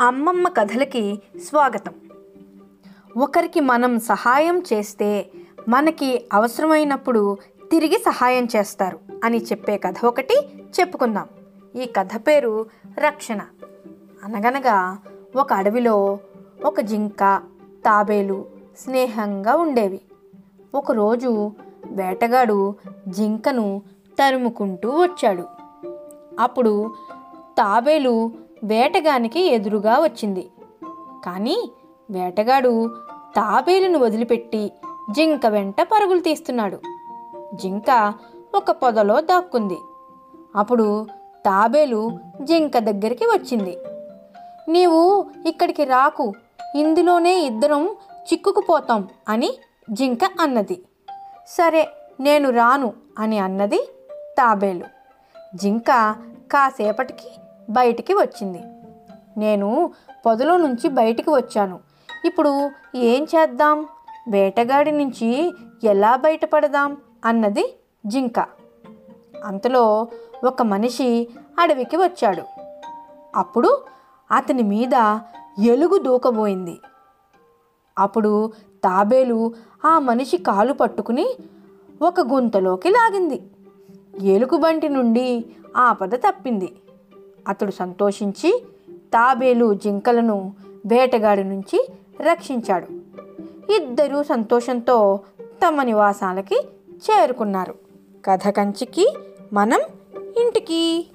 అమ్మమ్మ కథలకి స్వాగతం. ఒకరికి మనం సహాయం చేస్తే మనకి అవసరమైనప్పుడు తిరిగి సహాయం చేస్తారు అని చెప్పే కథ ఒకటి చెప్పుకుందాం. ఈ కథ పేరు రక్షణ. అనగనగా ఒక అడవిలో ఒక జింక తాబేలు స్నేహంగా ఉండేవి. ఒకరోజు వేటగాడు జింకను తరుముకుంటూ వచ్చాడు. అప్పుడు తాబేలు వేటగానికి ఎదురుగా వచ్చింది. కానీ వేటగాడు తాబేలును వదిలిపెట్టి జింక వెంట పరుగులు తీస్తున్నాడు. జింక ఒక పొదలో దాక్కుంది. అప్పుడు తాబేలు జింక దగ్గరికి వచ్చింది. నీవు ఇక్కడికి రాకు ఇందులోనే ఇద్దరం చిక్కుకుపోతాం అని జింక అన్నది. సరే నేను రాను అని అన్నది తాబేలు. జింక కాసేపటికి బయటికి వచ్చింది. నేను పొదలో నుంచి బయటికి వచ్చాను. ఇప్పుడు ఏం చేద్దాం? వేటగాడి నుంచి ఎలా బయటపడదాం? అన్నది జింక. అంతలో ఒక మనిషి అడవికి వచ్చాడు. అప్పుడు అతని మీద ఎలుగు దూకబోయింది. అప్పుడు తాబేలు ఆ మనిషి కాలు పట్టుకుని ఒక గుంతలోకి లాగింది. ఎలుగుబంటి నుండి ఆపద తప్పింది. అతడు సంతోషించి తాబేలు జింకలను వేటగాడి నుంచి రక్షించాడు. ఇద్దరూ సంతోషంతో తమ నివాసాలకి చేరుకున్నారు. కథ కంచికి మనం ఇంటికి.